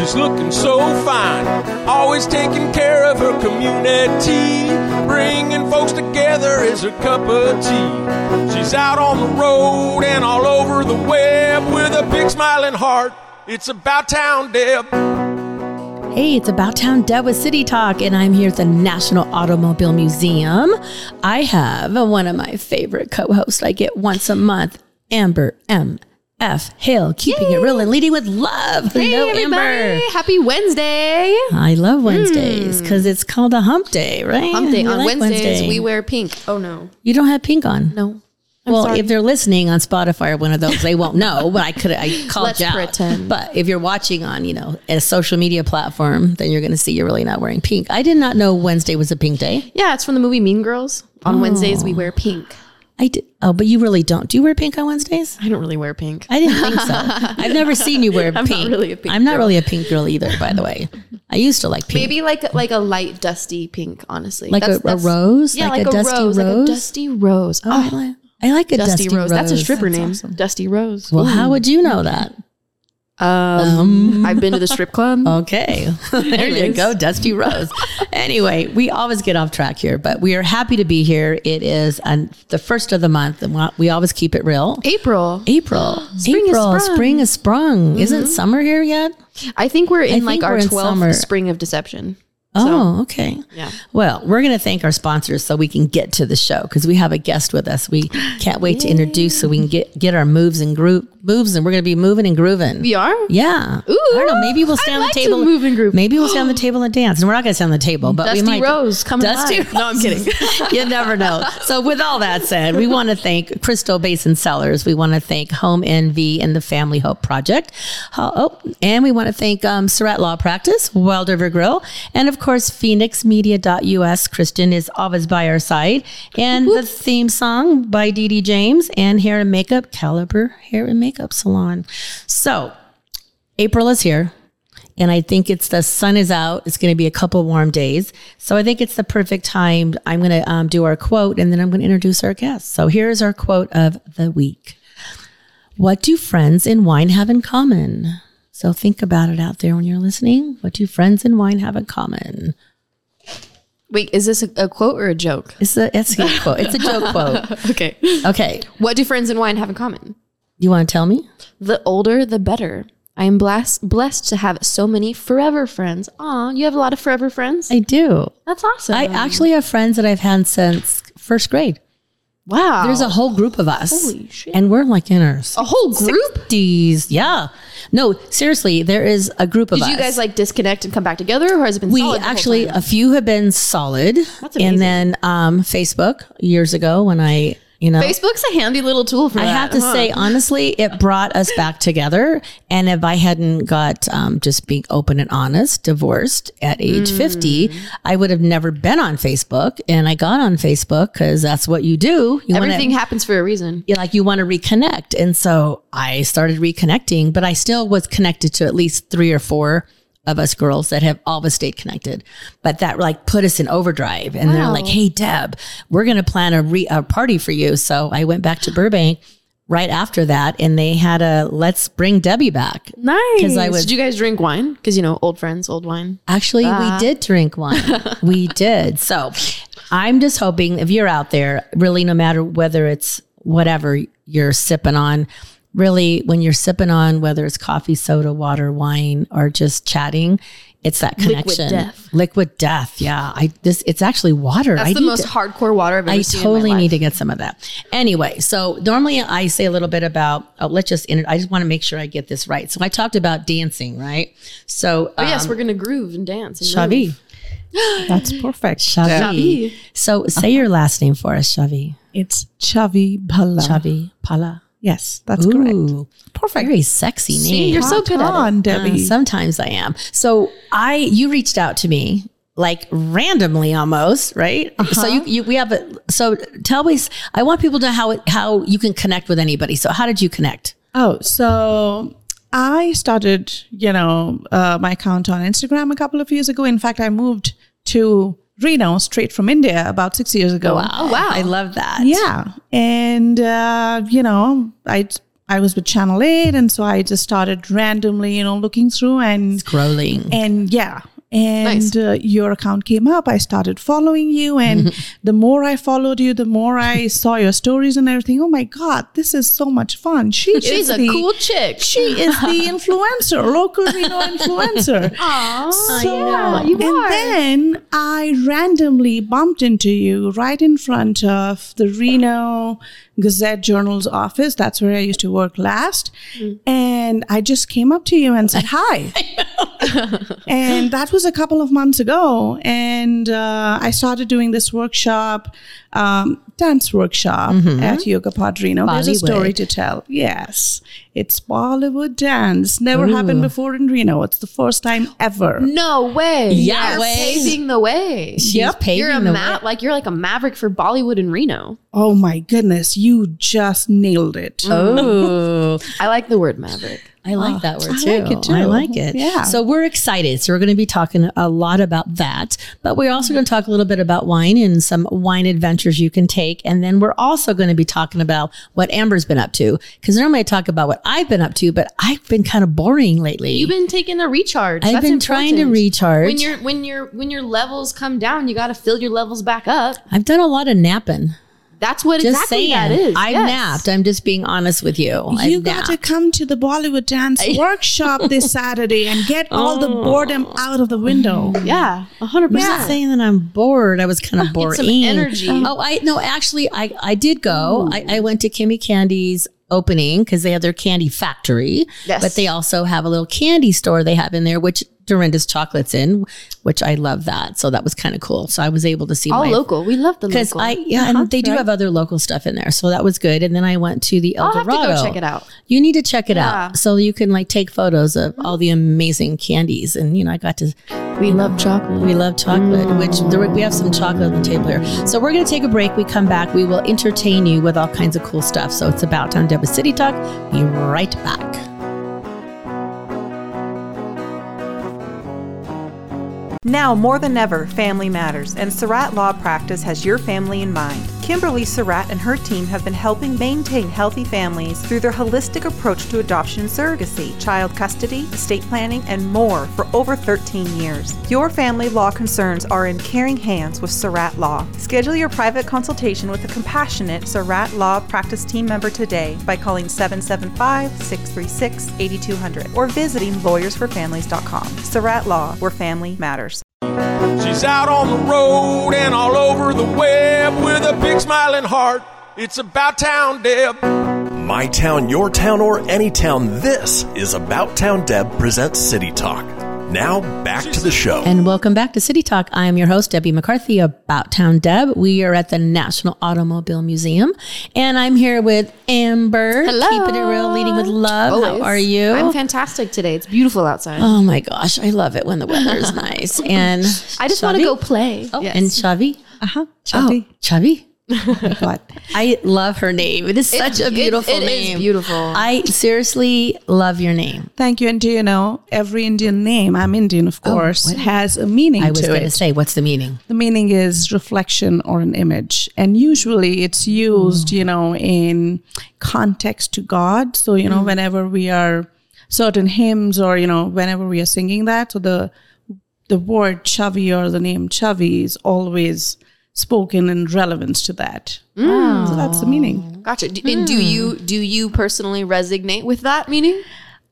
She's looking so fine, always taking care of her community. Bringing folks together is her cup of tea. She's out on the road and all over the web with a big smiling heart. It's about town, Deb. Hey, it's About Town Deb with City Talk, and I'm here at the National Automobile Museum. I have one of my favorite co hosts I get once a month, Amber M. F. Hale, keeping it real and leading with love. Hey, Hello, everybody. Amber. Happy Wednesday. I love Wednesdays hmm. because it's called a hump day, right? Hump day. You On like Wednesdays, Wednesday. we wear pink. Oh, no. You don't have pink on. No. I'm well, sorry. if they're listening on Spotify or one of those, they won't know. But I could, I called Let's you out. pretend. But if you're watching on, you know, a social media platform, then you're going to see you're really not wearing pink. I did not know Wednesday was a pink day. yeah, it's from the movie Mean Girls. On oh. Wednesdays, we wear pink. I did. Oh, but you really don't. Do you wear pink on Wednesdays? I don't really wear pink. I didn't think so. I've never seen you wear I'm not pink. really a pink I'm not girl. really a pink girl either, by the way. I used to like pink. Maybe like like a light dusty pink, honestly. Like a- a rose? Yeah, Like like, a a, dusty rose, Like a dusty rose. Oh, I Oh, like, I like a dusty, dusty, rose. That's a stripper That's name. awesome. Dusty Rose. Well, Ooh. how would you know that? Um, I've been to the strip club. Okay. there you go, Dusty Rose. anyway, we always get off track here, but we are happy to be here. It is on the first of the month, and we- always keep it real. April. April. Spring April. sprung. Spring has sprung. Isn't summer here yet? I think we're in think like our 12th summer. spring of deception. Oh, okay. Yeah. Well, we're going to thank our sponsors so we can get to the show because we have a guest with us. We can't wait to introduce so we can get get our moves and group moves, and we're going to be moving and grooving. We are? Yeah. Ooh, I don't know. Maybe we'll I'd stand on like the table. move and groove. Maybe we'll stand on the table and dance. And we're not going to stand on the table, but Dusty we might. Rose coming Dusty live. No, I'm kidding. you never know. So, with all that said, we want to thank Crystal Basin Cellars. We want to thank Home Envy and the Family Hope Project. Oh, and we want to thank um, Surratt Law Practice, Wild River Grill, and of course, PhoenixMedia.us. Kristen is always by our side. And the theme song by Dee Dee James and Hair and Makeup, Caliber Hair and Makeup Salon. So, April is here. And I think it's the sun is out. It's going to be a couple warm days. So I think it's the perfect time. I'm going to um, do our quote and then I'm going to introduce our guest. So here's our quote of the week What do friends in wine have in common? So think about it out there when you're listening. What do friends and wine have in common? Wait, is this a, a quote or a joke? It's a, it's a quote. It's a joke quote. Okay. Okay. What do friends and wine have in common? You want to tell me? The older, the better. I am blessed blessed to have so many forever friends. Aw, you have a lot of forever friends. I do. That's awesome. I actually have friends that I've had since first grade. Wow. There's a whole group of us. Holy shit. And we're like in our a whole group. 60s. Yeah. No, seriously, there is a group of us. Did us. you guys like disconnect and come back together, or has it been? we actually a few have been solid. That's amazing. and then um, Facebook years ago when I, you know, Facebook's a handy little tool for I that. have to huh? say honestly, it brought us back together. And if I hadn't got um, just being open and honest, divorced at age Mm. 50, I would have never been on Facebook. And I got on Facebook because that's what you do. You wanna- everything happens for a reason. you like you want to reconnect. And so I started reconnecting, but I still was connected to at least three or four of us girls that have all always stayed connected. But that like put us in overdrive. And they're like, hey, Deb, we're going to plan a, re- a party for you. So I went back to Burbank right after that and they had a let's bring Debbie back. Nice. I was- Did you guys drink wine? Because you know, old friends, old wine. Actually, we ah. did drink wine. we did. So I'm just hoping if you're out there, really, no matter whether it's whatever you're sipping on, really, when you're sipping on, whether it's coffee, soda, water, wine, or just chatting, it's that Liquid connection. death. Liquid death. Yeah. I this it's actually water. That's I the most to- hardcore water I've ever I seen. totally in my need life. to get some of that. Anyway, so normally I say a little bit about. Oh, let's just. I just want to make sure I get this right. So I talked about dancing, right? So Oh yes, um, we're gonna groove and dance. And Shavi. move. That's perfect. Shavi. Shavi. So say your last name for us, Shavi. It's Chavi Pala. Shavi Pala. Yes, that's correct. Ooh, Perfect. very sexy name. See, you're so Hot good at it. on, Uh, Debbie. sometimes I am. So I, you reached out to me like randomly almost, right? So you, you, we have a, so tell me, I want people to know how, it, how you can connect with anybody. So how did you connect? Oh, so I started, you know, uh, my account on Instagram a couple of years ago. In fact, I moved to Reno straight from India about six years ago. Oh, wow. I love that. Yeah, and uh, you know, I I was with Channel Eight, and so I just started randomly, you know, looking through and Scrolling. and yeah. And Nice. uh, your account came up. I started following you, and the more I followed you, the more I saw your stories and everything. Oh my God, this is so much fun! She She's is a the, cool chick. She is the influencer, local Reno influencer. Aww. So, yeah, you and are. then I randomly bumped into you right in front of the Reno Gazette Journal's office. That's where I used to work last. Mm. And I just came up to you and said, Hi. and that was a couple of months ago. And uh, I started doing this workshop, um, dance workshop at Yoga Pod Reno. There's a story to tell. Yes. It's Bollywood dance. Never happened before in Reno. It's the first time ever. No way. Yeah, You're way. paving the way. She's paving You're a the ma- way. like you're like a maverick for Bollywood and Reno. Oh my goodness, you just nailed it. Oh, I like the word maverick. I like that oh, word too. I like it too. I like it. Yeah. So we're excited. So we're going to be talking a lot about that, but we're also going to talk a little bit about wine and some wine adventures you can take. And then we're also going to be talking about what Amber's been up to. Cause normally I talk about what I've been up to, but I've been kind of boring lately. You've been taking a recharge. I've That's been trying to recharge. When your when your when your levels come down, you got to fill your levels back up. I've done a lot of napping. That's what Just exactly saying. that is. I've yes. napped. I'm just being honest with you. You I've got to come to the Bollywood dance workshop this Saturday and get all the oh. boredom out of the window. Yeah, a hundred I'm not percent. saying that I'm bored. I was kind of bored. some energy. Oh, I no, actually, I I did go. Mm. I, I went to Kimmie Candy's opening because they have their candy factory. Yes. But they also have a little candy store they have in there, which Dorinda's chocolates in, which I love that. So that was kind of cool. So I was able to see All my local. We love the because local. I yeah, uh-huh. and they do have other local stuff in there, so that was good. And then I went to the El I'll have to Dorado. go check it out. You need to check it Yeah. out so you can like take photos of all the amazing candies. And you know, I got to We love chocolate. we love chocolate, mm. which there, we have some chocolate on the table here. So we're going to take a break. We come back. We will entertain you with all kinds of cool stuff. So it's about time Deb with City Talk. Be right back. Now more than ever, family matters, and Surratt Law Practice has your family in mind. Kimberly Surratt and her team have been helping maintain healthy families through their holistic approach to adoption and surrogacy, child custody, estate planning, and more for over 13 years. Your family law concerns are in caring hands with Surratt Law. Schedule your private consultation with a compassionate Surratt Law Practice team member today by calling 775 636 8200 or visiting lawyersforfamilies.com. Surratt Law, where family matters. She's out on the road and all over the web with a big smiling heart. It's about town, Deb. My town, your town, or any town, this is About Town Deb presents City Talk. Now, back to the show. And welcome back to City Talk. I am your host, Debbie McCarthy, About Town Deb. We are at the National Automobile Museum, and I'm here with Amber. Hello. Keeping it real, leading with love. How are you? I'm fantastic today. It's beautiful outside. Oh my gosh, I love it when the weather is nice. And I just want to go play. Oh, Yes. and Chavi. Uh huh. Oh, Chavi. What? I love her name. It is such a it- beautiful it is name. beautiful. I seriously love your name. Thank you. And do you know every Indian name? I'm Indian, of oh, course. what- has a meaning Oh, I was to going to say, what's the meaning? the meaning is reflection or an image and usually it's used hmm. you know in context to god so you know hmm. whenever we are certain hymns or you know whenever we are singing that so the the word chavi or the name chavi is always spoken in relevance to that so that's the meaning Gotcha. Do, And do you do you personally resonate with that meaning?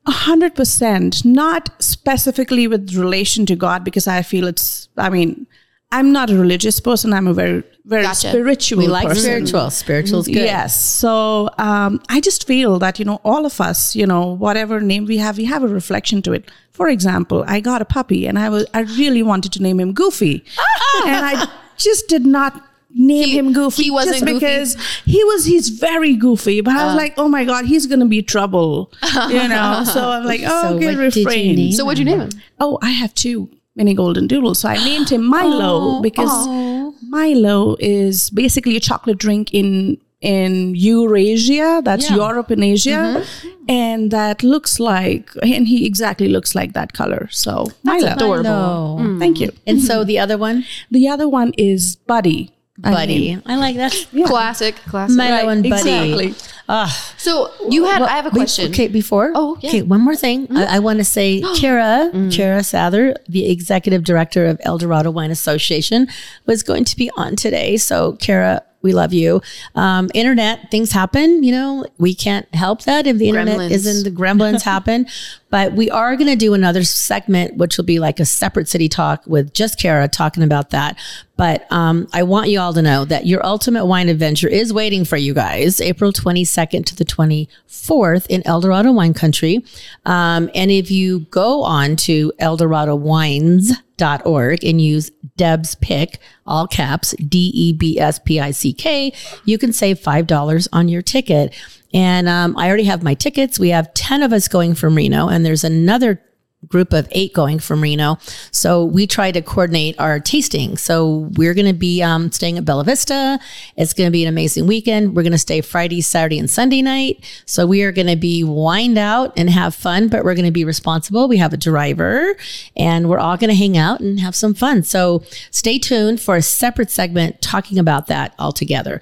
A hundred percent, not specifically with relation to God, because I feel it's. I mean, I'm not a religious person. I'm a very, very Gotcha. spiritual. We like person. spiritual. Spiritual's good. Yes. So um, I just feel that you know all of us, you know, whatever name we have, we have a reflection to it. For example, I got a puppy, and I was I really wanted to name him Goofy, and I just did not name He- him goofy he wasn't just goofy? because he was he's very goofy but i was uh. like oh my god he's gonna be trouble you know? So i'm like oh So okay what refrain. So what'd you name him? oh i have two mini golden doodles. So i named him milo oh, because oh. milo is basically a chocolate drink in in eurasia that's Yeah. europe and asia mm-hmm. and that looks like and he exactly looks like that color so milo adorable. Mm. thank you And so the other one, the other one is buddy I Buddy. I like that. Classic, classic. Milo and Buddy. exactly ah. So you had. I have a Wait, question. Okay, before. Oh, yeah. Okay, one more thing. Mm-hmm. I, I want to say, Kara, mm. Kara Sather, the executive director of El Dorado Wine Association, was going to be on today. So, Kara, we love you. Um, internet things happen. You know, we can't help that if the internet Gremlins. isn't the gremlins happen. But we are going to do another segment, which will be like a separate city talk with just Kara talking about that. But um, I want you all to know that your ultimate wine adventure is waiting for you guys, April 22nd to the 24th in El Dorado Wine Country. Um, and if you go on to eldorado.wines.org and use Deb's Pick, all caps, D E B S P I C K, you can save $5 on your ticket. And um, I already have my tickets. We have 10 of us going from Reno, and there's another group of eight going from Reno. So we try to coordinate our tasting. So we're going to be um, staying at Bella Vista. It's going to be an amazing weekend. We're going to stay Friday, Saturday, and Sunday night. So we are going to be wind out and have fun, but we're going to be responsible. We have a driver and we're all going to hang out and have some fun. So stay tuned for a separate segment talking about that altogether.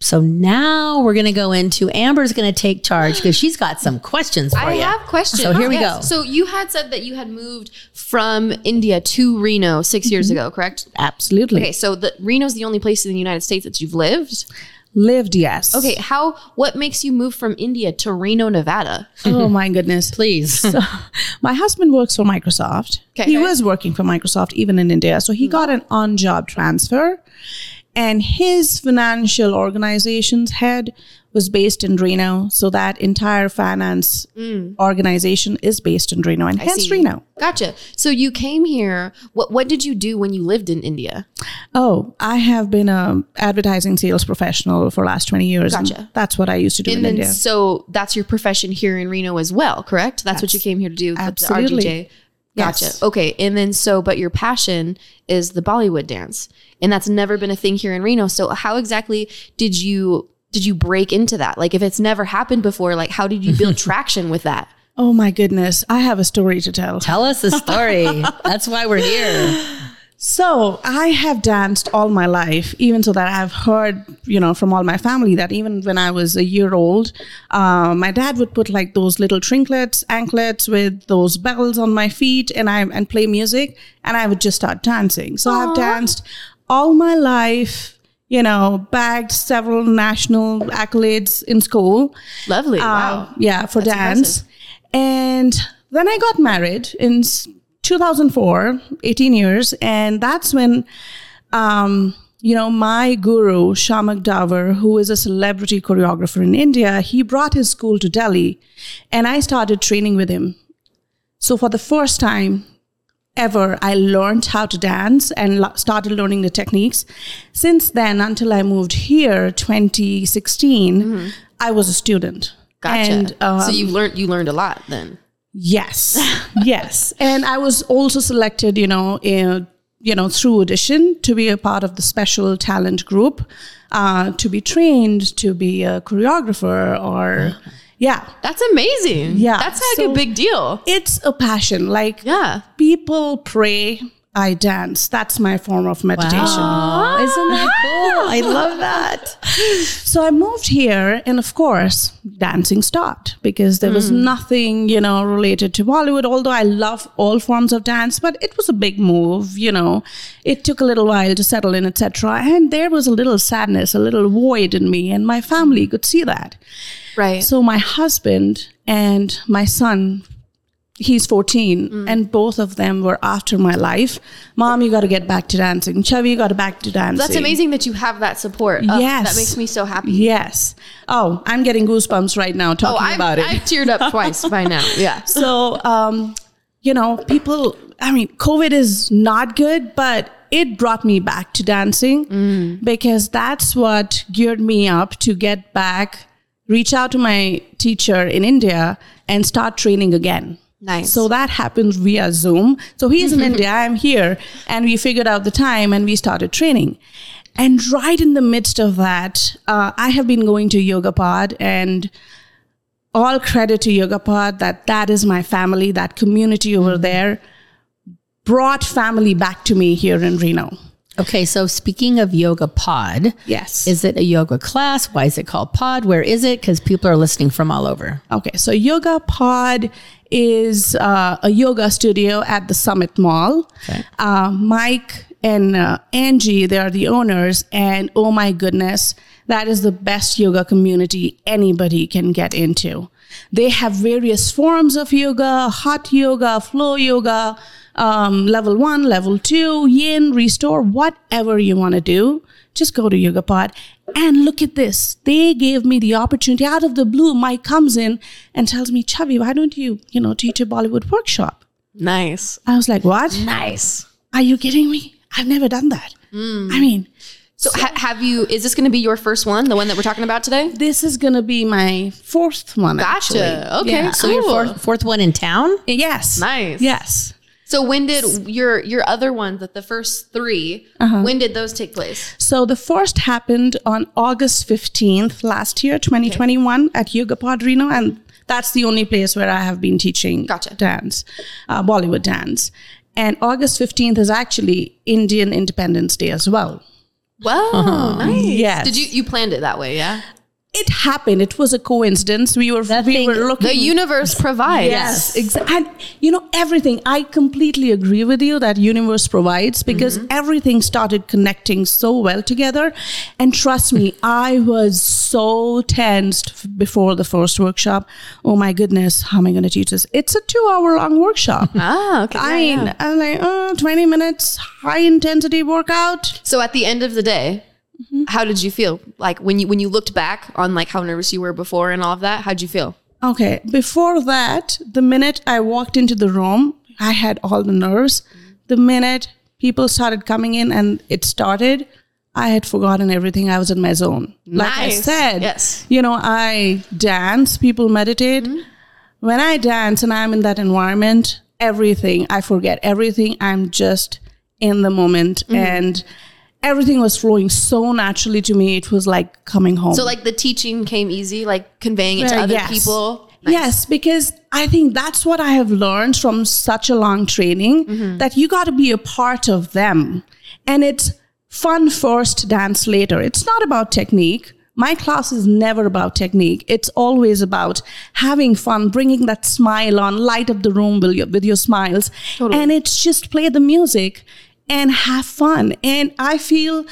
So now we're going to go into Amber's going to take charge because she's got some questions for I you. I have questions. So here we Yes. go. So you had said that you had moved from India to Reno 6 years Mm-hmm. ago, correct? absolutely Okay, so the Reno's the only place in the United States that you've lived. lived yes Okay, how what makes you move from India to Reno, Nevada? oh my goodness Please. my husband works for Microsoft. Okay. He was working for Microsoft even in India. So he got an on job transfer. And his financial organization's head was based in Reno. So that entire finance mm. organization is based in Reno and hence see. Reno. Gotcha. So you came here. What what did you do when you lived in India? Oh, I have been a advertising sales professional for the last 20 years. Gotcha. That's what I used to do And in then India. so that's your profession here in Reno as well, correct? That's what you came here to do with the absolutely. RGJ. Gotcha. Yes. Okay. And then so but your passion is the Bollywood dance. And that's never been a thing here in Reno. So how exactly did you did you break into that? Like if it's never happened before, like how did you build traction with that? Oh my goodness. I have a story to tell. Tell us the story. That's why we're here. So I have danced all my life, even so that I've heard, you know, from all my family that even when I was a year old, uh, my dad would put like those little trinklets, anklets with those bells on my feet, and I and play music, and I would just start dancing. So I've danced all my life. You know, bagged several national accolades in school. Lovely. Uh, wow. Yeah, for That's dance. impressive. And then I got married in 2004, 18 years. And that's when, um, you know, my guru, Shiamak Davar, who is a celebrity choreographer in India, he brought his school to Delhi and I started training with him. So for the first time ever, I learned how to dance and lo- started learning the techniques. Since then, until I moved here, 2016, I was a student. Gotcha. And, um, so you learned you learned a lot then. Yes, yes. And I was also selected, you know, in, you know, through audition to be a part of the special talent group, uh, to be trained to be a choreographer or, yeah. That's amazing. Yeah, That's like so- a big deal. It's a passion. Like Yeah. people pray, I dance. That's my form of meditation. Wow. Isn't that cool? I love that. So I moved here, and of course, dancing stopped because there was hmm. nothing, you know, related to Bollywood. Although I love all forms of dance, but it was a big move, you know. It took a little while to settle in, etc. And there was a little sadness, a little void in me, and my family could see that. Right. So my husband and my son, he's 14, and both of them were after my life. Mom, you got to get back to dancing. Chavi, you got to back to dancing. That's amazing that you have that support. Uh, Yes. That makes me so happy. Yes. Oh, I'm getting goosebumps right now Oh, talking I've, about it. I've teared up twice by now. Yeah. so, um, you know, people, I mean, COVID is not good, but it brought me back to dancing because that's what geared me up to get back, reach out to my teacher in India and start training again. Nice. So that happens via Zoom. So he's in India, I'm here, and we figured out the time and we started training. And right in the midst of that, uh, I have been going to Yoga Pod and all credit to Yoga Pod that that is my family, that community over there brought family back to me here in Reno. Okay, so speaking of yoga pod, Yes. is it a yoga class? Why is it called pod? Where is it? Because people are listening from all over. Okay, so Yoga Pod is uh, a yoga studio at the Summit Mall. Uh, Mike and uh, Angie, they are the owners, and oh my goodness, that is the best yoga community anybody can get into. They have various forms of yoga, hot yoga, flow yoga, um, level one, level two, yin, restore, whatever you want to do. Just go to YogaPod and look at this. They gave me the opportunity out of the blue. Mike comes in and tells me, Chavi, why don't you, you know, teach a Bollywood workshop? nice. I was like, what? Nice. Are you kidding me? I've never done that. Mm. I mean, So ha- have you? Is this going to be your first one, the one that we're talking about today? this is going to be my fourth one. Gotcha. actually. Okay, Yeah. So your fourth, fourth one in town? Yes. Nice. Yes. So when did your your other ones, that the first 3 Uh-huh. when did those take place? So the first happened on August 15th last year, 2021 at Yoga Pod Reno. And that's the only place where I have been teaching Gotcha. dance, uh, Bollywood dance. And August 15th is actually Indian Independence Day as well. Wow, nice. Yes. Did you you planned it that way? Yeah. It happened. It was a coincidence. We were we thing- were looking. The universe provides. Yes, exactly. And you know everything. I completely agree with you that universe provides because everything started connecting so well together. And trust me, I was so tensed before the first workshop. Oh my goodness, how am I going to teach this? It's a two-hour-long workshop. Ah, okay. I yeah, mean, yeah. I'm like, oh, 20 minutes, high intensity workout. So at the end of the day, Mm-hmm. how did you feel? Like when you when you looked back on like how nervous you were before and all of that, how'd you feel? Okay. Before that, the minute I walked into the room, I had all the nerves. The minute people started coming in and it started, I had forgotten everything. I was in my zone. Like I said, Yes. you know, I dance, people meditate. When I dance and I'm in that environment, everything, I forget everything. I'm just in the moment. And everything was flowing so naturally to me. It was like coming home. So like the teaching came easy, like conveying it to Uh, other yes. people. Yes, because I think that's what I have learned from such a long training Mm-hmm. that you got to be a part of them. And it's fun first, dance later. It's not about technique. My class is never about technique. It's always about having fun, bringing that smile on, light up the room with your, with your smiles. And it's just play the music and have fun. And I feel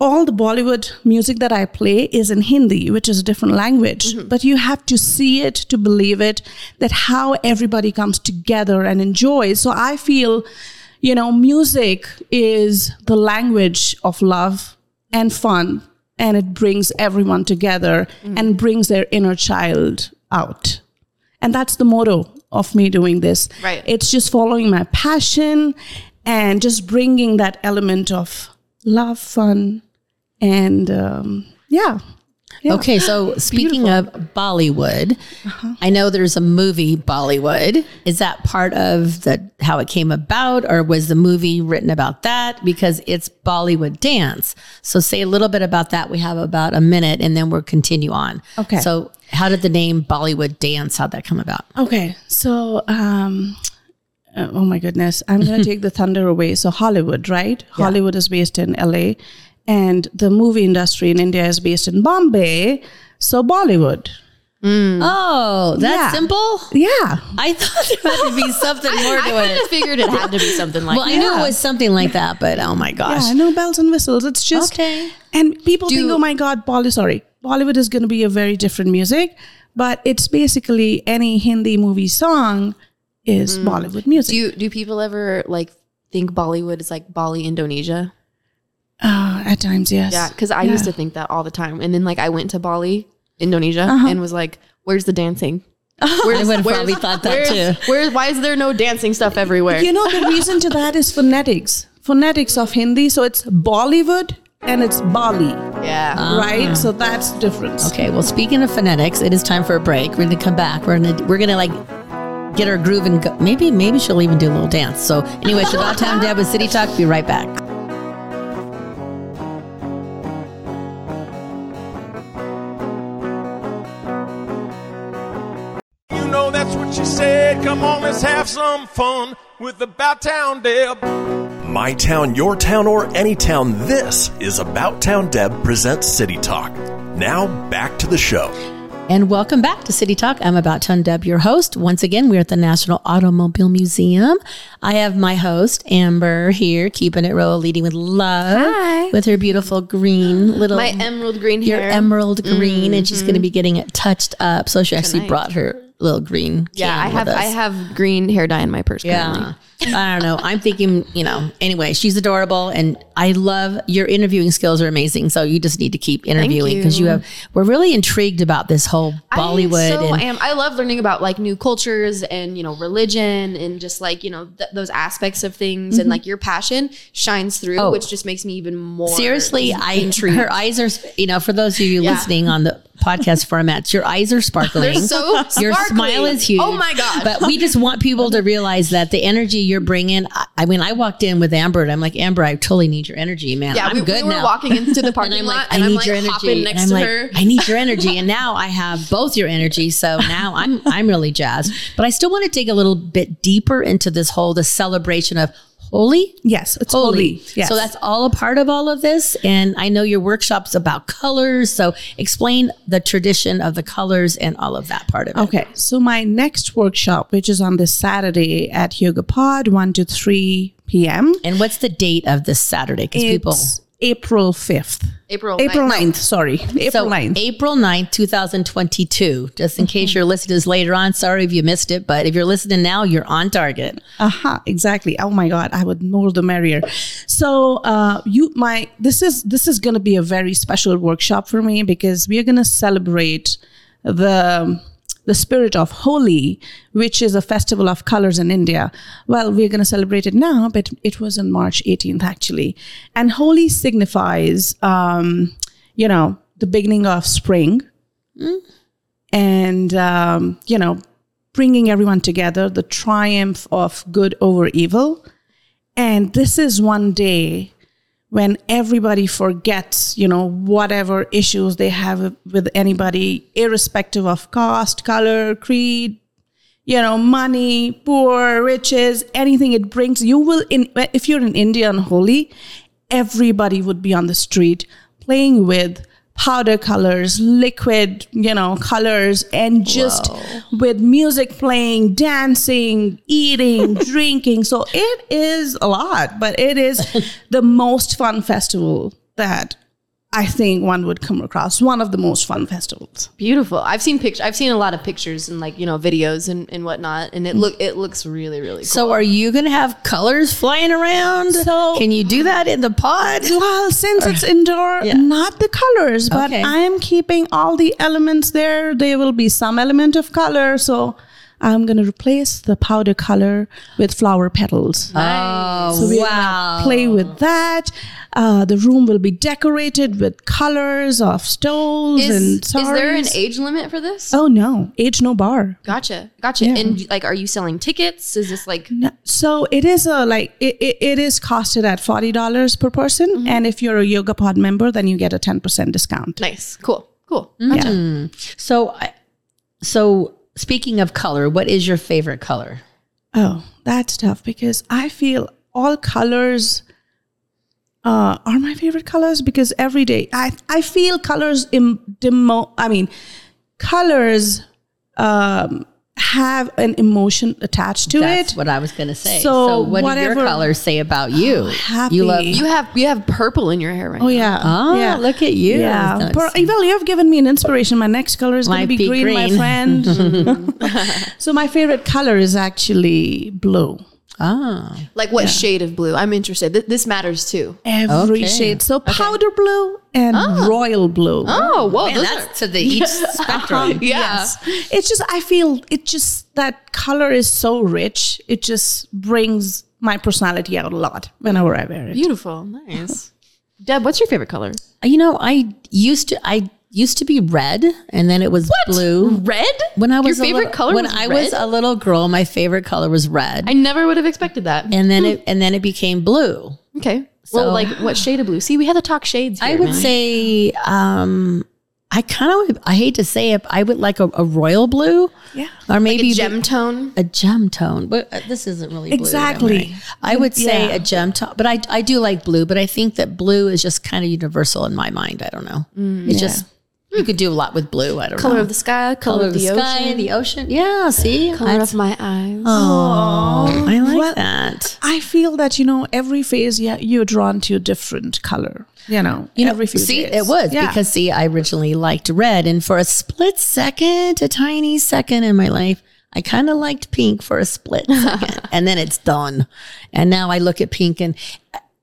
all the Bollywood music that I play is in Hindi, which is a different language. Mm-hmm. But you have to see it to believe it, that how everybody comes together and enjoys. So I feel, you know, music is the language of love and fun, and it brings everyone together mm. and brings their inner child out. And that's the motto of me doing this. Right. It's just following my passion and just bringing that element of love, fun, and um, yeah. Yeah. Okay, so speaking of Bollywood, I know there's a movie Bollywood. Is that part of the how it came about, or was the movie written about that? Because it's Bollywood dance. So say a little bit about that. We have about a minute, and then we'll continue on. Okay. So how did the name Bollywood dance? How'd that come about? Okay, so um, uh, oh my goodness, I'm gonna take the thunder away. So Hollywood, right? Hollywood is based in LA, and the movie industry in India is based in Bombay. So Bollywood, Oh, that's Yeah. simple. yeah. I thought there had to be something more I to kind it. of figured it had to be something like that. Well, I that. knew it was something like that, but oh my gosh. Yeah, no bells and whistles. It's just Okay. And people think, oh my God, Bollywood. Sorry, Bollywood is going to be a very different music, but it's basically any Hindi movie song is Bollywood music. Do you, do people ever like think Bollywood is like Bali, Indonesia? uh, at times, yes. Yeah, because I Yeah. used to think that all the time, and then like I went to Bali, Indonesia, Uh-huh. and was like, "Where's the dancing? I Where's, would have where's- probably thought that where's- too. Where? Why is there no dancing stuff everywhere? You know, the reason to that is phonetics. phonetics of Hindi. So it's Bollywood and it's Bali, Yeah. right? So that's the difference. Okay, well, speaking of phonetics, it is time for a break. We're gonna come back. We're gonna we're gonna like get her groove and go. maybe maybe she'll even do a little dance. So anyway, it's about town Deb with City Talk. Be right back. You know that's what she said. Come on, let's have some fun with About Town Deb. My town, your town, or any town, this is About Town Deb presents City Talk. Now, back to the show. And welcome back to City Talk. I'm about town Deb, your host. Once again, we're at the National Automobile Museum. I have my host, Amber, here, keeping it real, leading with love. Hi. With her beautiful green little My emerald green your hair. emerald green, and she's going to mm-hmm. be getting it touched up. So she actually Tonight. brought her little green. yeah, I have. I have green hair dye in my purse. currently. Yeah. I don't know. I'm thinking, you know, anyway, she's adorable and I love your interviewing skills are amazing. So you just need to keep interviewing because you. you. have, we're really intrigued about this whole Bollywood. I so and, am. I love learning about like new cultures and you know religion and just like you know th- those aspects of things and mm-hmm. like your passion shines through, Oh. which just makes me even more Seriously, I intrigued. her eyes are, you know, for those of you Yeah. listening on the podcast formats, your eyes are sparkling. They're so your sparkly. smile is huge. Oh my god! But we just want people to realize that the energy you're bringing. I, I mean, I walked in with Amber, and I'm like, Amber, I totally need your energy, man. yeah, I'm we, good we were now. walking into the and parking I'm lot, like, and I I'm need like your energy. And I'm to like, her. I need your energy. And now I have both your energy. So now I'm I'm really jazzed. But I still want to dig a little bit deeper into this whole the celebration of Holi. Yes, it's Holy. holy. Yes. So that's all a part of all of this. And I know your workshop's about colors. So explain the tradition of the colors and all of that part of it. Okay, so my next workshop, which is on this Saturday at Yoga Pod, 1 to 3 p.m., And what's the date of this Saturday? Because people. April 5th. April April 9th. 9th, sorry. April So 9th. April 9th, 2022. Just in case you're listening to this later on, sorry if you missed it, but if you're listening now, you're on target. Aha, exactly. Oh my God, I would more the merrier. So uh, you, my, this is this is going to be a very special workshop for me because we are going to celebrate the the spirit of Holi, which is a festival of colors in India. Well, we're going to celebrate it now, but it was on March 18th actually, and Holi signifies, um, you know, the beginning of spring, and um, you know bringing everyone together, the triumph of good over evil. And this is one day when everybody forgets, you know, whatever issues they have with anybody, irrespective of caste, color, creed, you know, money, poor, riches, anything it brings. You will, in if you're in India on Holi, everybody would be on the street playing with powder colors, liquid, you know, colors, and just with music playing, dancing, eating, drinking. So it is a lot, but it is the most fun festival that I think one would come across. One of the most fun festivals. Beautiful. I've seen pictures. I've seen a lot of pictures and like you know videos and, and whatnot, and it look it looks really really cool. So are you going to have colors flying around? So- Can you do that in the pod? Well, since it's indoor, Yeah. not the colors, but Okay. I am keeping all the elements there. There will be some element of color. So I'm going to replace the powder color with flower petals. Oh, So we're wow. play with that. Uh, the room will be decorated with colors of stoles is, and is there an age limit for this? Oh no, age no bar. Gotcha, gotcha. Yeah. And like, are you selling tickets? Is this like No, so it is a like it, it, it is costed at forty dollars per person, Mm-hmm. and if you're a Yoga Pod member, then you get a ten percent discount. nice? Cool, cool. Mm-hmm. Yeah. So, I- so speaking of color, what is your favorite color? Oh, that's tough because I feel all colors uh, are my favorite colors because every day I I feel colors Im, demo. I mean, colors um, have an emotion attached to That's it. what I was going to say. So So, what do your whatever- colors say about you? Oh, happy. You love. You have you have purple in your hair right oh now. yeah. Oh, yeah. look at you. Yeah, That's- But, well, you have given me an inspiration. My next color is going to be, be green, my friend. so my favorite color is actually blue. Ah, Like what shade of blue? I'm interested. Th- this matters too. Every Okay. shade. So powder blue and royal blue. Oh, whoa, man, those that's to the each spectrum. yeah. It's just I feel it just that color is so rich. It just brings my personality out a lot whenever I wear it. Beautiful. Nice. Deb, what's your favorite color? You know, I used to I used to be red and then it was blue. Red? When I was your favorite little- color when I red? was a little girl, my favorite color was red. I never would have expected that. and then it and then it became blue. Okay. So- well, like what shade of blue? See, we had to talk shades. I would man. say um I kind of I hate to say it, I would like a, a royal blue. Yeah. Or maybe a gem tone. a gem tone, but uh, this isn't really blue, Exactly. I? Would say Yeah. a gem tone, but I I do like blue, but I think that blue is just kind of universal in my mind. I don't know. it's just you could do a lot with blue. I don't know. Color know. of the sky, color, color of the, sky, ocean, the ocean. Yeah, see, color That's- of my eyes. oh, I like Well, that. I feel that you know every phase, yeah, you're drawn to a different color. You know, You know, every few see, days. it was Yeah. because see, I originally liked red, and for a split second, a tiny second in my life, I kind of liked pink for a split second, and then it's done. And now I look at pink, and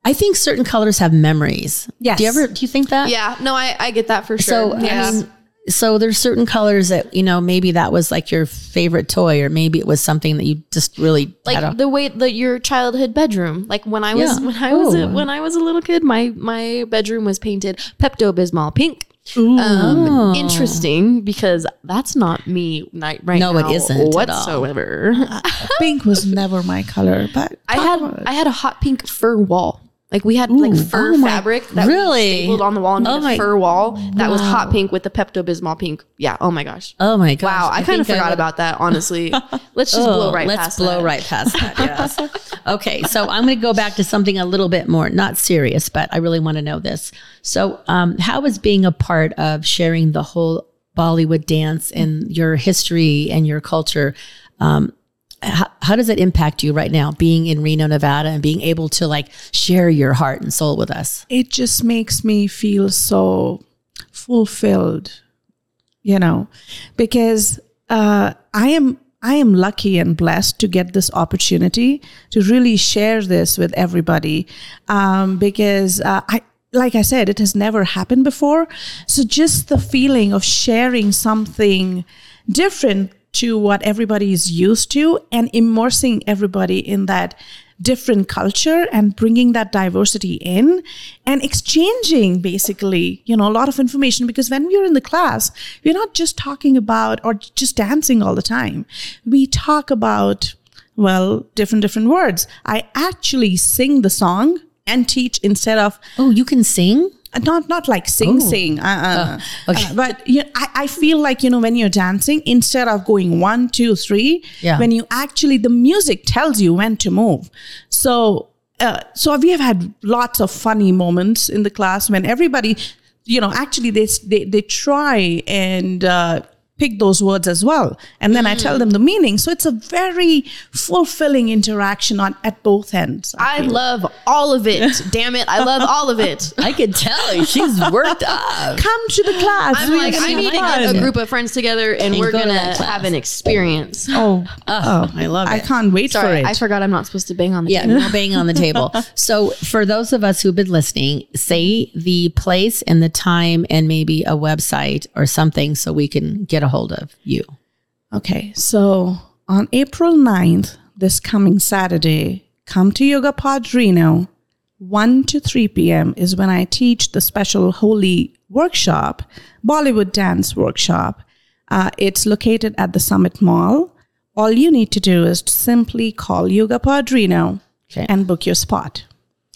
I think certain colors have memories. Yes. Do you ever? Do you think that? Yeah, no, I, I get that for sure. So I mean, so there's certain colors that you know maybe that was like your favorite toy, or maybe it was something that you just really like had a, the way that your childhood bedroom. Like when I was Yeah. when I was a, when I was a little kid, my my bedroom was painted Pepto Bismol pink. Oh. Um, interesting because that's not me right, right No, it now isn't at all. whatsoever. pink was never my color, but I had I had a hot pink fur wall. Like we had like fur oh fabric that really? stapled on the wall and Oh made a fur wall that was hot pink with the Pepto Bismol pink. Yeah. Oh my gosh. oh my gosh! Wow. I, kind of forgot would- about that. Honestly, let's just blow Oh, right let's past blow that. right past that. Yes. okay, so I'm going to go back to something a little bit more not serious, but I really want to know this. So, um, how is being a part of sharing the whole Bollywood dance and your history and your culture? Um, how, how does it impact you right now, being in Reno, Nevada, and being able to like share your heart and soul with us? it just makes me feel so fulfilled you know because uh, i am i am lucky and blessed to get this opportunity to really share this with everybody um, because uh, i like i said it has never happened before so just the feeling of sharing something different to what everybody is used to and immersing everybody in that different culture and bringing that diversity in and exchanging basically you know a lot of information because when we're in the class we're not just talking about or just dancing all the time we talk about well different different words i actually sing the song and teach instead of Oh, you can sing? Not not like sing sing uh, uh, okay. uh, but you know, I, I feel like you know when you're dancing instead of going one two three Yeah. when you actually the music tells you when to move so uh, so we have had lots of funny moments in the class when everybody you know actually they they, they try and uh, pick those words as well and then i mm. tell them the meaning so it's a very fulfilling interaction on at both ends I love all of it. Damn it. I love all of it. I can tell she's worked up. come to the class I'm like, I need to get a group of friends together and, And we're go going that to have an experience. oh Oh, I love it. I can't wait for Sorry, it. I forgot I'm not supposed to bang on the Yeah, table. no banging on the table. So, for those of us who've been listening, say the place and the time and maybe a website or something so we can get a hold of you. okay, so on April 9th, this coming Saturday, come to Yoga Pod Reno. 1 to 3 p.m. is when I teach the special Holi workshop, Bollywood dance workshop. Uh, it's located at the Summit Mall. All you need to do is simply call Yoga Pod Reno Okay. and book your spot.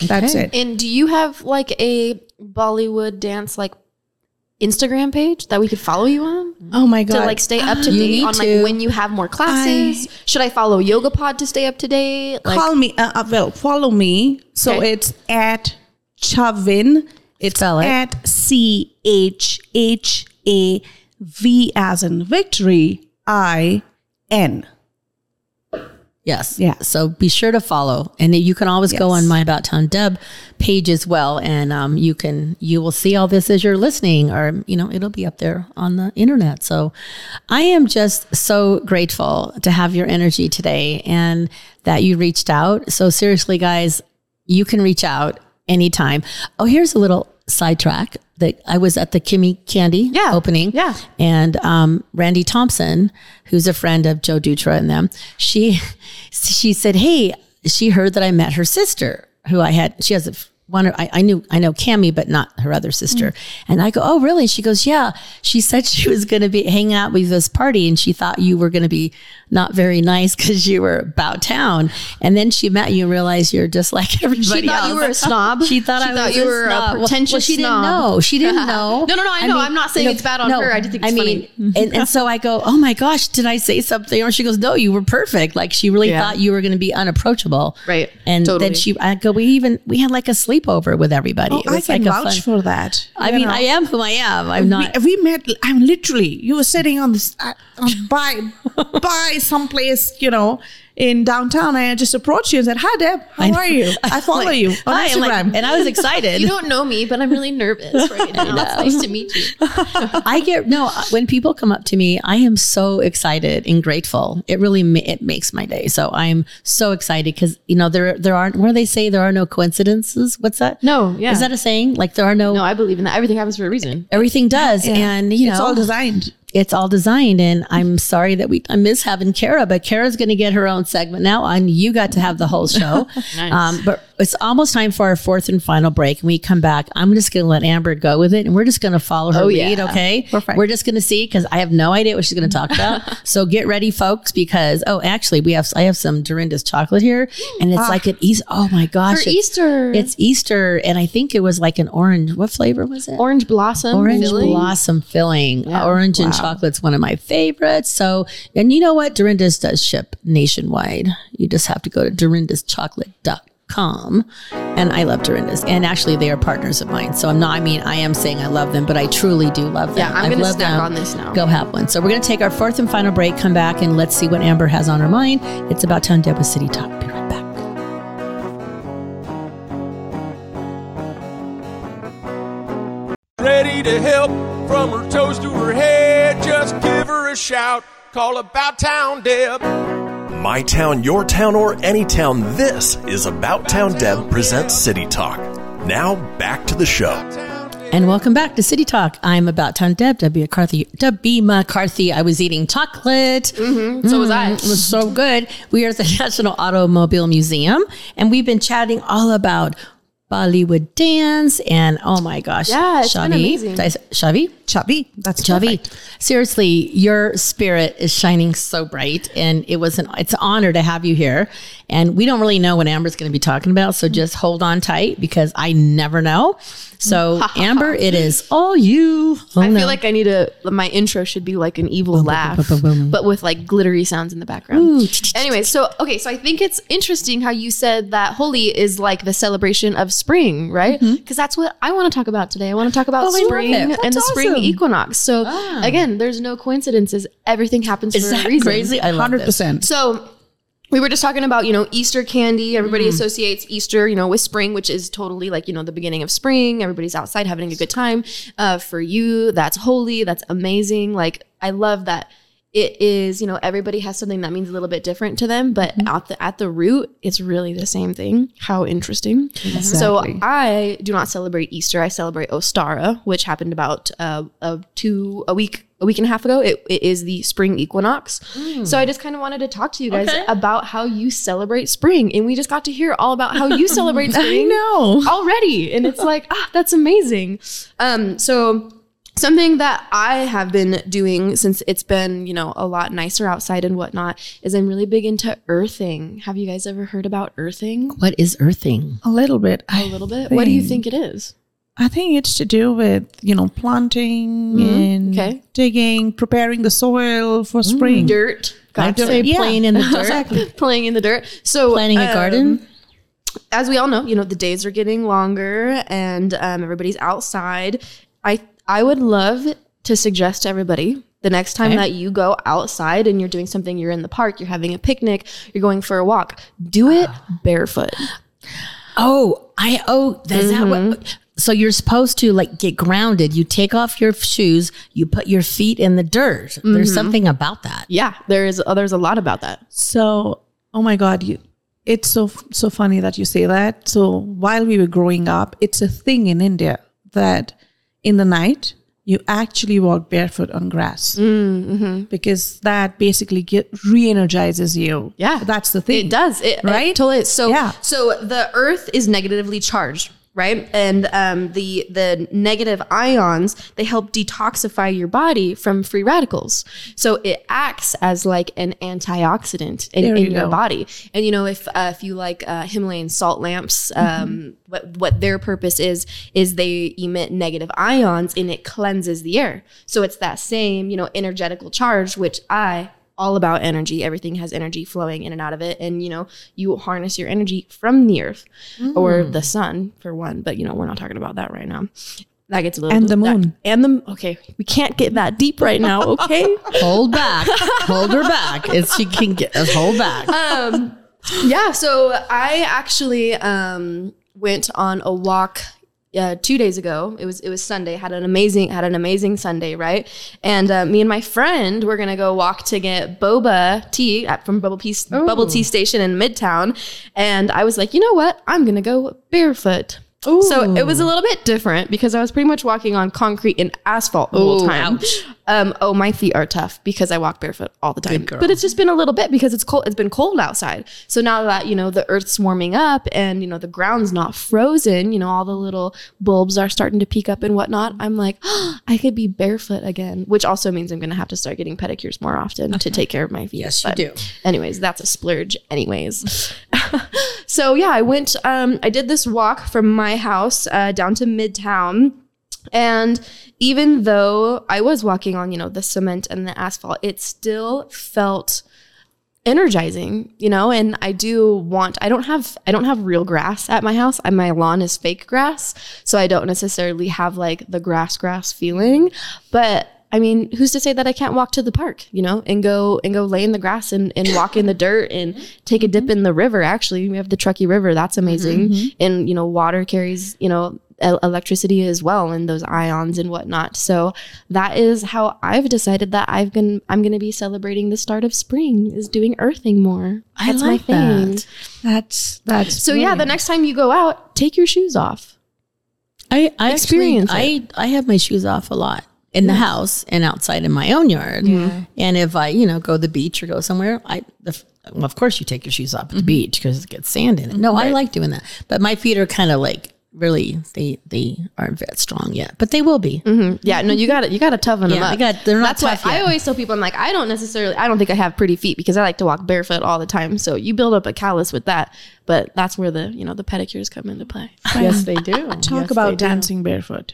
That's it. And do you have like a Bollywood dance like Instagram page that we could follow you on Oh my god! to like stay up to date need on to. like when you have more classes? Should I follow Yoga Pod to stay up to date? Like call me uh, uh, well follow me so Okay. it's at chavin it's Spell it. at c h h a v as in victory i n Yes. Yeah. So be sure to follow, and you can always go on my About Town Deb page as well, and um, you can you will see all this as you're listening, or you know it'll be up there on the internet. So I am just so grateful to have your energy today, and that you reached out. So seriously, guys, you can reach out anytime. Oh, here's a little sidetrack that I was at the Kimmie Candy Yeah. opening. Yeah. And um, Randy Thompson, who's a friend of Joe Dutra and them, she she said, "Hey, she heard that I met her sister, who I had. She has a one. I, I knew I know Cami, but not her other sister. Mm. And I go, oh really? She goes, yeah. She said she was going to be hanging out with this party, and she thought you were going to be not very nice because you were about town. And then she met you and realized you're just like everybody She thought else. you were a snob. She thought She I thought was you a were a snob. Well- pretentious well, she didn't snob. know. She didn't know. No, no, no, I know. I'm not saying it's bad on her. I just think it's I funny. mean, and, and so I go, oh my gosh, did I say something? Or she goes, no, you were perfect. Like she really Yeah. thought you were going to be unapproachable. Right. And Totally. then she, I go, we even, we had like a sleepover with everybody. Oh, it I can like vouch fun. for that. I mean, know. I am who I am. I'm not. we, we met. I'm literally. You were sitting on this uh, on, by by someplace, you know, in downtown. And I just approached you and said, "Hi, Deb. How are you? I follow like, you on hi, and, like- Instagram." and I was excited. You don't know me, but I'm really nervous right now. It's nice to meet you. I get no uh, when people come up to me, I am so excited and grateful. It really ma- it makes my day. So I'm so excited because you know there there aren't what do they say there are no coincidences. What's that? No, yeah. Is that a saying? Like there are no, No, I believe in that. Everything happens for a reason. everything does, and you know it's all designed. It's all designed. And I'm sorry that we I miss having Kara, but Kara's going to get her own segment now. And you got to have the whole show. um, but it's almost time for our fourth and final break. And we come back. I'm just going to let Amber go with it, and we're just going to follow her Oh, lead. yeah. Okay, Perfect. We're just going to see because I have no idea what she's going to talk about. so get ready, folks, because oh, actually, we have I have some Dorinda's chocolate here, and it's like an Easter. Oh my gosh, For it's- Easter. It's Easter, and I think it was like an orange. What flavor was it? Orange blossom. Orange filling. blossom filling. Orange and chocolate's one of my favorites. So, and you know what? Dorinda's does ship nationwide. You just have to go to dorindaschocolate.com. And I love Dorinda's. And actually, they are partners of mine. So I'm not, I mean, I am saying I love them, but I truly do love them. Yeah, I'm gonna snack them. on this now. Go have one. So we're going to take our fourth and final break, come back, and let's see what Amber has on her mind. It's about Town Deb with City Talk. Be right back. Ready to help from her toes to her head. Just a shout. Call about town Deb. My town, your town, or any town, this is About Town Deb presents City Talk. Now back to the show. And welcome back to City Talk. I'm about Town Deb, W. McCarthy. W. McCarthy. I was eating chocolate. Mm-hmm. So was I. Mm, it was so good. We are at the National Automobile Museum, and we've been chatting all about Bollywood dance. And oh my gosh, Yeah, it's been amazing. Shavi, Chubby. That's Shavi. perfect. Seriously, your spirit is shining so bright, and it was an it's an honor to have you here. And we don't really know what Amber's going to be talking about, so just hold on tight because I never know. So Amber, it is all you. Oh, I no. feel like I need a. My intro should be like an evil laugh, boom, boom, boom. but with like glittery sounds in the background. Anyway, so okay, so I think it's interesting how you said that Holi is like the celebration of spring, right? Because that's what I want to talk about today. I want to talk about Mm-hmm. Oh, spring and the spring equinox. So again, there's no coincidences. Everything happens is for a reason. crazy? I love Hundred this. percent. So we were just talking about, you know, Easter candy. Everybody Mm. associates Easter, you know, with spring, which is totally like, you know, the beginning of spring. Everybody's outside having a good time. Uh, for you, that's Holi. That's amazing. Like, I love that it is, you know, everybody has something that means a little bit different to them, but Mm-hmm. at the at the root, it's really the same thing. How interesting. So I do not celebrate Easter. I celebrate Ostara, which happened about uh, a two a week a week and a half ago. It, it is the spring equinox. So I just kind of wanted to talk to you guys Okay. about how you celebrate spring, and we just got to hear all about how you celebrate spring. I know. already, and it's like ah, that's amazing. Um, so something that I have been doing since it's been, you know, a lot nicer outside and whatnot is I'm really big into earthing. Have you guys ever heard about earthing? What is earthing? A little bit. A little bit. What do you think it is? I think it's to do with you know planting and Okay. digging, preparing the soil for spring. Dirt. I'd Gotcha. say Yeah. playing in the dirt, Playing in the dirt. So planting a um, garden. as we all know, you know, the days are getting longer and um, everybody's outside. I I would love to suggest to everybody the next time Okay. that you go outside and you're doing something, you're in the park, you're having a picnic, you're going for a walk, do it barefoot. Oh, I oh, that's that what. So you're supposed to like get grounded. You take off your shoes. You put your feet in the dirt. There's something about that. Yeah, there is uh, there's a lot about that. So, oh my God, you, it's so so funny that you say that. So while we were growing up, it's a thing in India that in the night you actually walk barefoot on grass mm-hmm. because that basically get re-energizes you. Yeah. that's the thing. It does. It, Right? It totally. is. So Yeah. so the earth is negatively charged, right? And um, the the negative ions they help detoxify your body from free radicals. So it acts as like an antioxidant in, in you your go. body. And you know if uh, if you like uh, Himalayan salt lamps, um, what what their purpose is is they emit negative ions and it cleanses the air. So it's that same you know energetical charge which I all about energy. Everything has energy flowing in and out of it. And, you know, you harness your energy from the earth or the sun for one. But, you know, we're not talking about that right now. That gets a little And the that- moon. and the okay, we can't get that deep right now. Okay, Hold back. hold her back. If she can get hold back. yeah. So I actually um, went on a walk uh, two days ago. It was it was Sunday. Had an amazing had an amazing Sunday, right? And uh, me and my friend were gonna go walk to get boba tea at, from Bubble Tea Bubble Tea Station in Midtown. And I was like, you know what? I'm gonna go barefoot. So it was a little bit different because I was pretty much walking on concrete and asphalt the whole Ooh, time. ouch. Um, oh, my feet are tough because I walk barefoot all the time. But it's just been a little bit because it's cold. It's been cold outside. So now that you know the Earth's warming up and you know the ground's not frozen, you know all the little bulbs are starting to peek up and whatnot. I'm like, I could be barefoot again, which also means I'm going to have to start getting pedicures more often to take care of my feet. Yes, you do. Anyways, that's a splurge. Anyways. so yeah, I went. Um, I did this walk from my house uh, down to Midtown. And even though I was walking on, you know, the cement and the asphalt, it still felt energizing, you know, and I do want I don't have I don't have real grass at my house. And my lawn is fake grass, so I don't necessarily have like the grass grass feeling, but I mean, who's to say that I can't walk to the park, you know, and go and go lay in the grass and, and walk in the dirt and take a dip mm-hmm. in the river. Actually, we have the Truckee River. That's amazing. Mm-hmm. And, you know, water carries, you know, el- electricity as well and those ions and whatnot. So that is how I've decided that I've been I'm going to be celebrating the start of spring is doing earthing more. I That's like my thing. that. That's that's So yeah, the next time you go out, take your shoes off. I, I Experience Actually, I I have my shoes off a lot in the house and outside in my own yard. And if I, you know, go to the beach or go somewhere, I the, well, of course you take your shoes off at the mm-hmm. beach because it gets sand in it. No, I like doing that, but my feet are kind of like really they they aren't that strong yet, but they will be. Mm-hmm. Yeah, no, you got to You got to toughen them up. they got- they're not That's why tough I always tell people, I'm like, I don't necessarily, I don't think I have pretty feet because I like to walk barefoot all the time. So you build up a callus with that, but that's where the you know the pedicures come into play. Yes, they do. talk about dancing barefoot.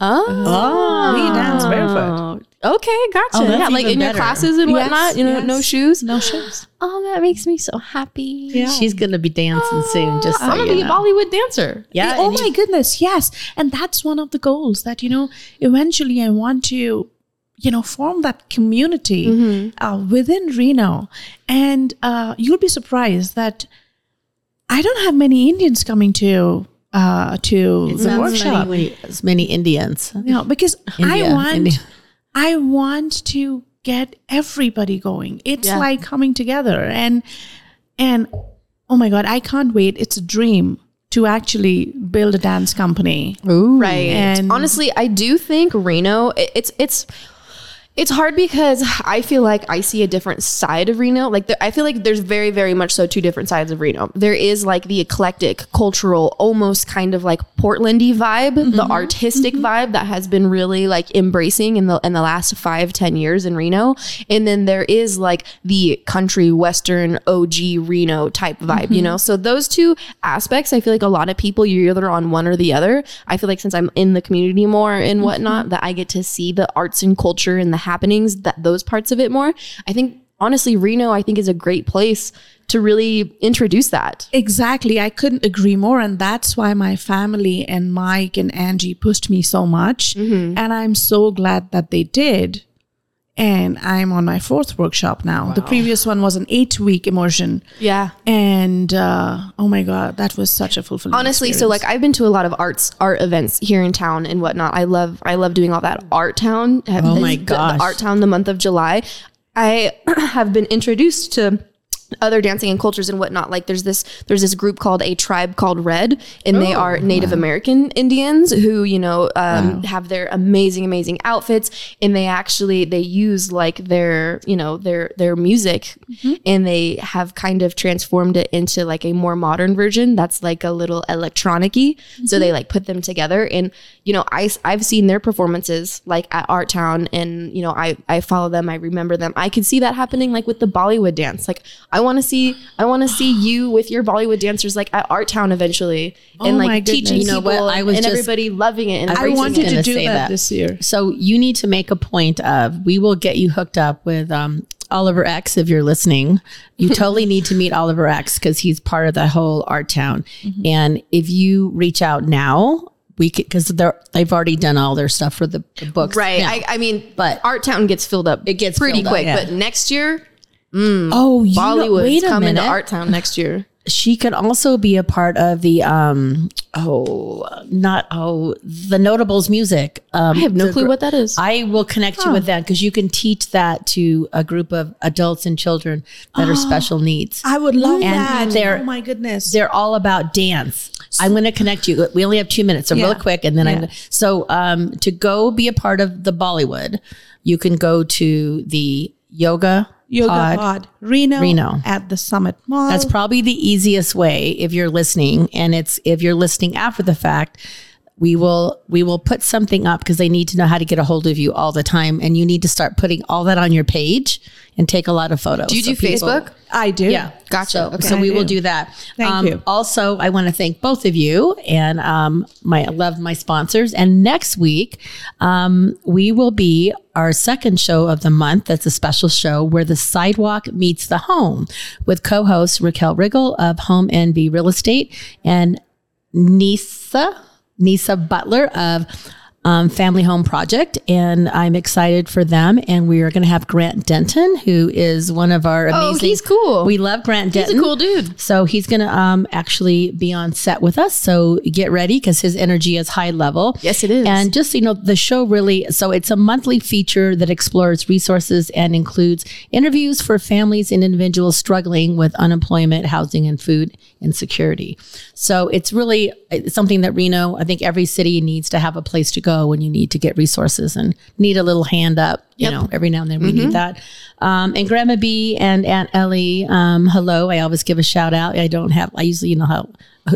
Oh, We dance barefoot. Okay, gotcha. Oh, yeah, like even in your classes and Yes, whatnot. You know, no shoes. No shoes. Oh, that makes me so happy. Yeah. She's gonna be dancing soon. Just so I'm gonna you be a. Bollywood dancer. Yeah. oh my you- goodness, yes. And that's one of the goals that, you know, eventually I want to, you know, form that community uh, within Reno. And uh, you'll be surprised that I don't have many Indians coming to uh, to it's the not workshop. As many, as many Indians. You know, because I want India. I want to get everybody going. It's Yeah. like coming together and and oh my god, I can't wait. It's a dream to actually build a dance company. Right. And- honestly, I do think Reno. it- It's it's it's hard because I feel like I see a different side of Reno. Like the, I feel like there's very very much so two different sides of Reno. There is like the eclectic, cultural, almost kind of like Portlandy vibe, the mm-hmm. artistic mm-hmm. vibe that has been really like embracing in the in the last five ten years in Reno. And then there is like the country western OG Reno type vibe. You mm-hmm. know, so those two aspects, I feel like a lot of people you're either on one or the other. I feel like since I'm in the community more and whatnot, that I get to see the arts and culture and the happenings that those parts of it more. I think honestly, Reno, I think is a great place to really introduce that. Exactly. I couldn't agree more. And that's why my family and Mike and Angie pushed me so much. Mm-hmm. And I'm so glad that they did. And I'm on my fourth workshop now. The previous one was an eight week immersion. Yeah. And uh, oh my God, that was such a fulfilling honestly so like i've been to a lot of arts art events here in town and whatnot i love i love doing all that Artown Oh my the Artown the month of july i have been introduced to other dancing and cultures and whatnot. Like there's this there's this group called a tribe called Red, and they are Native American Indians who you know um, have their amazing amazing outfits, and they actually they use like their you know their their music, and they have kind of transformed it into like a more modern version that's like a little electronic-y. So they like put them together, and you know I I've seen their performances like at Artown, and you know I I follow them, I remember them. I could see that happening like with the Bollywood dance. Like I want to see I want to see you with your Bollywood dancers like at Artown eventually, and Oh like teaching. You know people what? I and, was and just- everybody loving it and I I wanted it. to do that, that. this year. So you need to make a point of we will get you hooked up with um, Oliver X if you're listening. You totally need to meet Oliver X because he's part of that whole Artown. And if you reach out now, we could because they're they've already done all their stuff for the, the books. Right. now. I, I mean, But- but Artown gets filled up. It gets pretty filled up, quick. yeah. But next year, oh, you know- Bollywood's wait a coming to. Artown next year. she could also be a part of the um oh not oh the notables music um I have no clue gr- what that is. i will connect you with that because you can teach that to a group of adults and children that are special needs I would love And that. they're- oh my goodness. they're all about dance. I'm going to connect you. We only have two minutes, so Yeah. real quick, and then Yeah. I'm so um, to go be a part of the Bollywood. You can go to the yoga Yoga pod. pod, Reno, Reno. at the Summit Mall. That's probably the easiest way if you're listening, and it's if you're listening after the fact. We will we will put something up because they need to know how to get a hold of you all the time, and you need to start putting all that on your page and take a lot of photos. Do you so do people- Facebook? I do. yeah, Gotcha. So, Okay. so we I will do. do that. Thank Um, you. Also, I want to thank both of you, and um, my I love my sponsors. And next week, um, we will be our second show of the month. That's a special show where the sidewalk meets the home with co-host Raquel Riggle of Home NV Real Estate and Nisa Nisa Butler of um, Family Home Project, and I'm excited for them. And we are going to have Grant Denton, who is one of our amazing. Oh, he's cool. We love Grant Denton. He's a cool dude. So he's going to um, actually be on set with us. So get ready because his energy is high level. Yes, it is. And just so you know, the show really, so it's a monthly feature that explores resources and includes interviews for families and individuals struggling with unemployment, housing, and food insecurity. So it's really something that Reno, I think every city needs to have a place to go when you need to get resources and need a little hand up. You know, every now and then we need that. Um, and Grandma B and Aunt Ellie, um, hello. I always give a shout out. I don't have, I usually, you know how,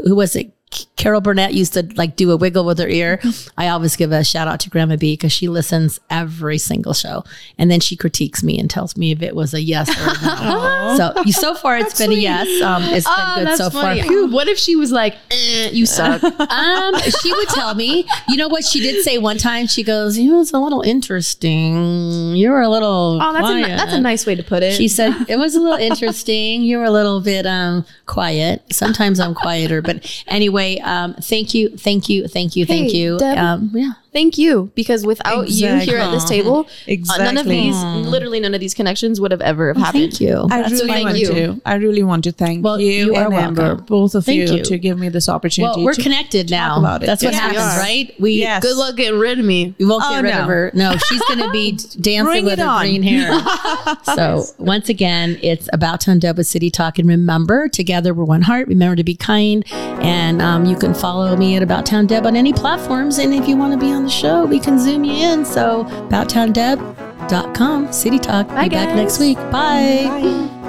who was it? Carol Burnett used to like do a wiggle with her ear. I always give a shout out to Grandma B because she listens every single show, and then she critiques me and tells me if it was a yes or a no. so so far it's been a yes. Um, it's been Oh, good that's so funny. far. Phew, what if she was like, eh, "You suck"? Um, she would tell me. You know what she did say one time? She goes, "You know, it's a little interesting. You were a little. Oh, that's a, ni- that's a nice way to put it. She said it was a little interesting. You were a little bit um, quiet. Sometimes I'm quieter, but anyway, um, thank you, thank you, thank you, thank you. Deb. Um, yeah, Thank you, because without you here at this table, uh, none of Exactly. these, literally none of these connections would have ever have happened. thank you. I That's really thank want you. to. I really want to thank Well, you, you and Amber, both of Thank you, you. to give me this opportunity. Well, we're to- connected now. about it. That's what Yes, we happens, are. right? We Yes. Good luck getting rid of me. We won't get Oh, rid no. of her. No, she's going to be dancing Bring with her on. green hair. so once again, it's about Town Deb with City Talk. And remember, together we're one heart. Remember to be kind. And um, you can follow me at About Town Deb on any platforms. And if you want to be on the show, we can zoom you in. So abouttowndeb.com, City Talk. Bye, be back next week. Bye. Bye.